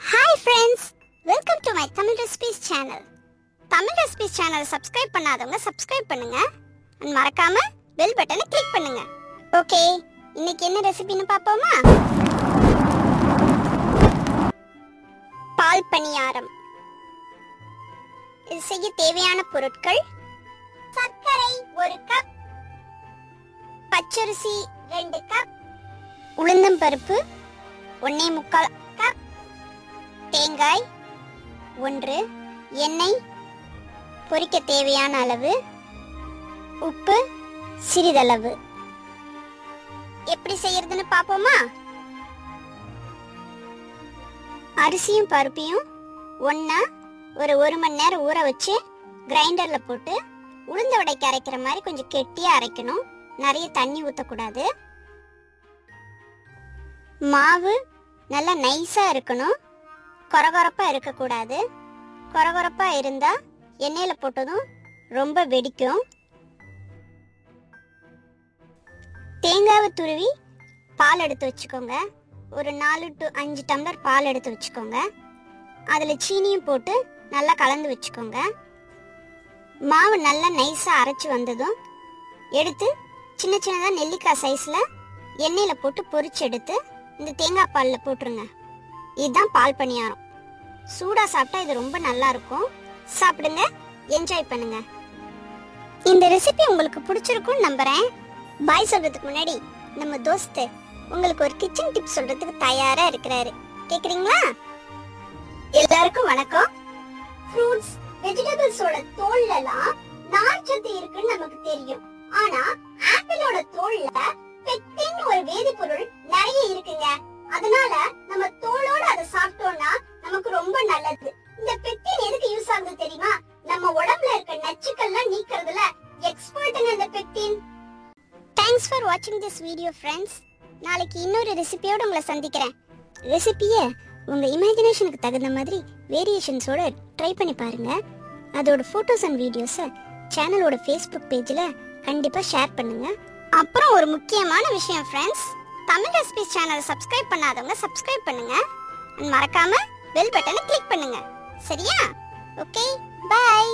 Hi friends welcome to my Tamil recipes channel Tamil recipes channel subscribe பண்ணாதவங்க subscribe பண்ணுங்க. And மறக்காம bell பட்டனை click பண்ணுங்க. Okay இன்னைக்கு என்ன ரெசிபின்னு பார்ப்போமா? பால் பணியாரம். இது செய்ய தேவையான பொருட்கள். சர்க்கரை ஒரு கப் பச்சரிசி ரெண்டு கப் உளுந்தம்பருப்பு ஒன்னே முக்கால் கப் தேங்காய் ஒன்று எண்ணெய் பொரிக்க தேவையான அளவு உப்பு சிறிதளவு. எப்படி செய்யறதுன்னு பார்ப்போமா? அரிசியும் பருப்பையும் ஒன்றா ஒரு ஒரு மணி நேரம் ஊற வச்சு கிரைண்டர்ல போட்டு உளுந்த உடைக்கு அரைக்கிற மாதிரி கொஞ்சம் கெட்டியா அரைக்கணும். நிறைய தண்ணி ஊற்றக்கூடாது மாவு நல்லா நைஸா இருக்கணும். கொரகொரப்பா இருக்கக்கூடாது. கொரகொரப்பா இருந்தா எண்ணெயில போட்டதும் ரொம்ப வெடிக்கும். தேங்காவை துருவி பால் எடுத்து வச்சுக்கோங்க. ஒரு நாலு டு அஞ்சு டம்ளர் பால் எடுத்து வச்சுக்கோங்க. அதில் சீனியும் போட்டு நல்லா கலந்து வச்சுக்கோங்க. மாவு நல்லா நைஸாக அரைச்சி வந்ததும் எடுத்து சின்ன சின்னதாக நெல்லிக்காய் சைஸில் எண்ணெயில் போட்டு பொறிச்சு எடுத்து இந்த தேங்காய் பாலில் போட்டுருங்க. இதுதான் பால் பணியாரம். சூடாக சாப்பிட்டா இது ரொம்ப நல்லா இருக்கும். சாப்பிடுங்க என்ஜாய் பண்ணுங்க. இந்த ரெசிபி உங்களுக்கு பிடிச்சிருக்கும்னு நம்புறேன். பாய் சொல்றதுக்கு முன்னாடி நம்ம தோஸ்து உங்களுக்கு ஒரு கிச்சன் டிப் சொல்றதுக்கு தயாரா இருக்கிறாரு. கேக்குறீங்களா? எல்லாருக்கும் வணக்கம். ஃப்ரூட்ஸ் வெஜிடபிள்ஸோட தோல்ல எல்லாம் நார்ச்சத்து இருக்குன்னு நம்ம எக்ஸ்பர்ட்டுங்க தேங்க்ஸ் ஃபார் வாட்சிங் திஸ் வீடியோ ஃப்ரெண்ட்ஸ் நாளைக்கு இன்னொரு ரெசிபியோட உங்களை சந்திக்கிறேன். ரெசிபியை உங்க இமேஜினேஷனுக்கு தகுந்த மாதிரி வேரியேஷன்ஸோட ட்ரை பண்ணி பாருங்க. அதோட ஃபோட்டோஸ் அண்ட் வீடியோஸை சேனலோட ஃபேஸ்புக் பேஜில் கண்டிப்பாக ஷேர் பண்ணுங்க. அப்புறம் ஒரு முக்கியமான விஷயம் ஃப்ரெண்ட்ஸ் தமிழ் ரெசிபிஸ் சேனலை சப்ஸ்கிரைப் பண்ணாதவங்க சப்ஸ்கிரைப் பண்ணுங்க. மறக்காம பெல் பட்டனை கிளிக் பண்ணுங்க. சரியா? Okay bye